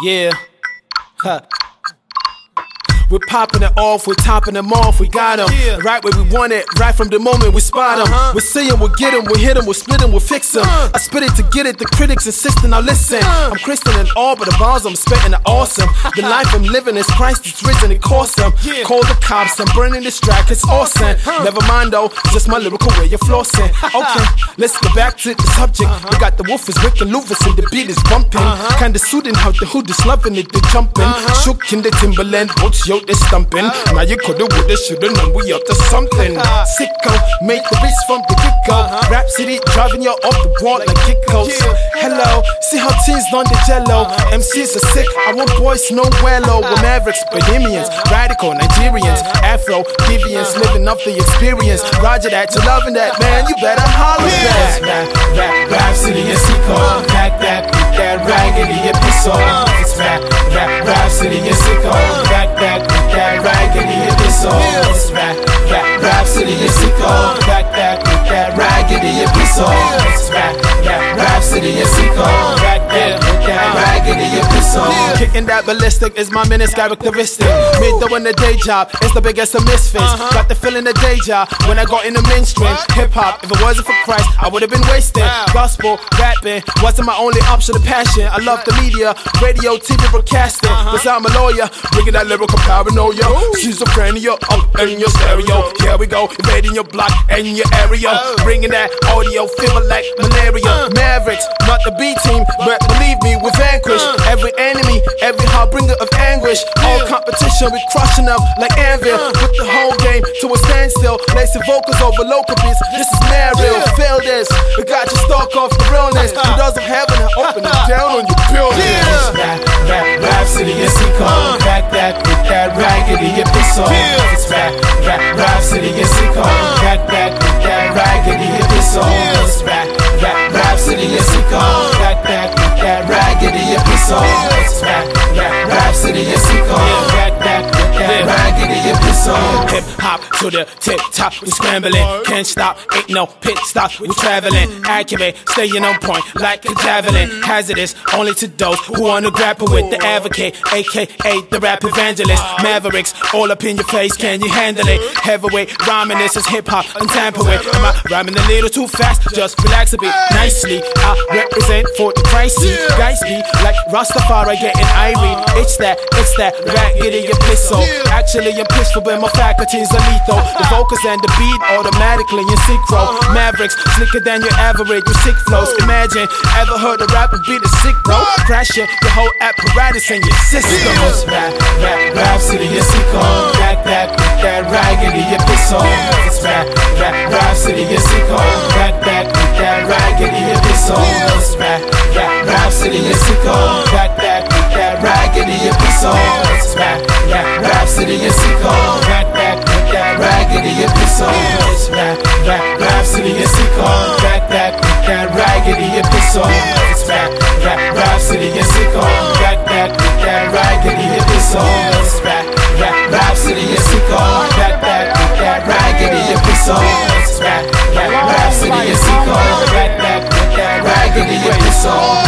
Yeah. Huh. We're popping it off, we're topping them off, we got them. Yeah. Right where we want it, right from the moment we spot them. Uh-huh. We're seeing, we'll get them, we'll hit them, we'll split them, we'll fix them. Uh. I spit it to get it, the critics insisting, now listen. Uh. I'm Christian and all, but the bars I'm spitting are awesome. the life I'm living is Christ, it's risen, it costs them. Yeah. Call the cops, I'm burning this track, it's awesome. Huh. Never mind though, it's just my lyrical way of flossing. Okay, let's get back to the subject. We got the woofers, Rick and Lufus, and the beat is bumping. Uh-huh. Kinda suiting how the hood is loving it, they jumping. Uh-huh. Shook in the Timberland boots, yo, they stumping. Now you coulda, woulda, shoulda known we up to something. Cikk0, make the beats from the get go. Uh-huh. Rapsodee driving you off the wall like Kickos. Hello, see how teens on the jello. Uh-huh. MCs are sick, I want boys no wello. We're mavericks, bohemians, radical Nigerians, Afro, deviants, uh-huh. living up the experience. Roger that, you loving that, man, you better holler That ballistic is my menace characteristic. Made doing in the day job, it's the biggest of misfits. Uh-huh. Got the feeling the day job when I got in the mainstream. Hip hop, if it wasn't for Christ, I would have been wasted. Gospel, rapping, wasn't my only option of passion. I love the media, radio, TV broadcasting. Uh-huh. Cause I'm a lawyer, bringing that lyrical paranoia. Schizophrenia up in your stereo. Here we go, invading your block and your area. Oh. Bringing that audio, fever like malaria. Uh. Mavericks, not the B team, but believe me, we vanquish uh. Every harbinger of anguish. All competition, we crushing them like anvil. Put the whole game to a standstill. Lacing vocals over local beats. This is mad real. Feel this. We got you stuck off the realness. Uh-huh. Who doesn't have it? Open it down on your building. Yeah. Rap, rap, Rapsodee and Cikk0. Back that, with that raggedy epistle. Yeah. It's rap, rap, Rapsodee and Cikk0. Back that, with that raggedy epistle. Yeah. It's rap, rap, Rapsodee and Cikk0. Back that, with that raggedy piss off. Hip hop to the tip top, we scrambling. Can't stop, ain't no pit stop. We traveling, accurate, staying on point like a javelin. Hazardous, only to those who wanna grapple with the advocate, aka the rap evangelist. Mavericks, all up in your face, can you handle it? Heavyweight, rhyming this is hip hop, untampered with. Am I rhyming a little too fast? Just relax a bit, nicely. I represent for the pricey. Guys be like Rastafari getting irate. It's that, it's that rat getting raggedy epistle. Actually, I'm peaceful, but my faculties are lethal. The vocals and the beat automatically in synchro. Mavericks, slicker than your average with sick flows. Imagine, ever heard a rapper beat a sick bro? Crashing your whole apparatus and your system. It's rap, rap, Rapsodee and Cikk0. Back that, with that raggedy epistle. It's rap, rap, Rapsodee and Cikk0. Back that, with that raggedy epistle. It's rap, rap, Rapsodee and Cikk0. Back that, with that raggedy epistle. It's rap, rap, Rapsodee and that, with that raggedy epistle. It's rap, rap, Rapsodee and Cikk0. Back that, with raggedy epistle. It's rap, rap, Rapsodee and Cikk0. Back that, with raggedy epistle. It's rap, rap, Rapsodee and Cikk0. Back that, with raggedy epistle. It's rap, rap, Rapsodee and Cikk0. Back that, with raggedy epistle.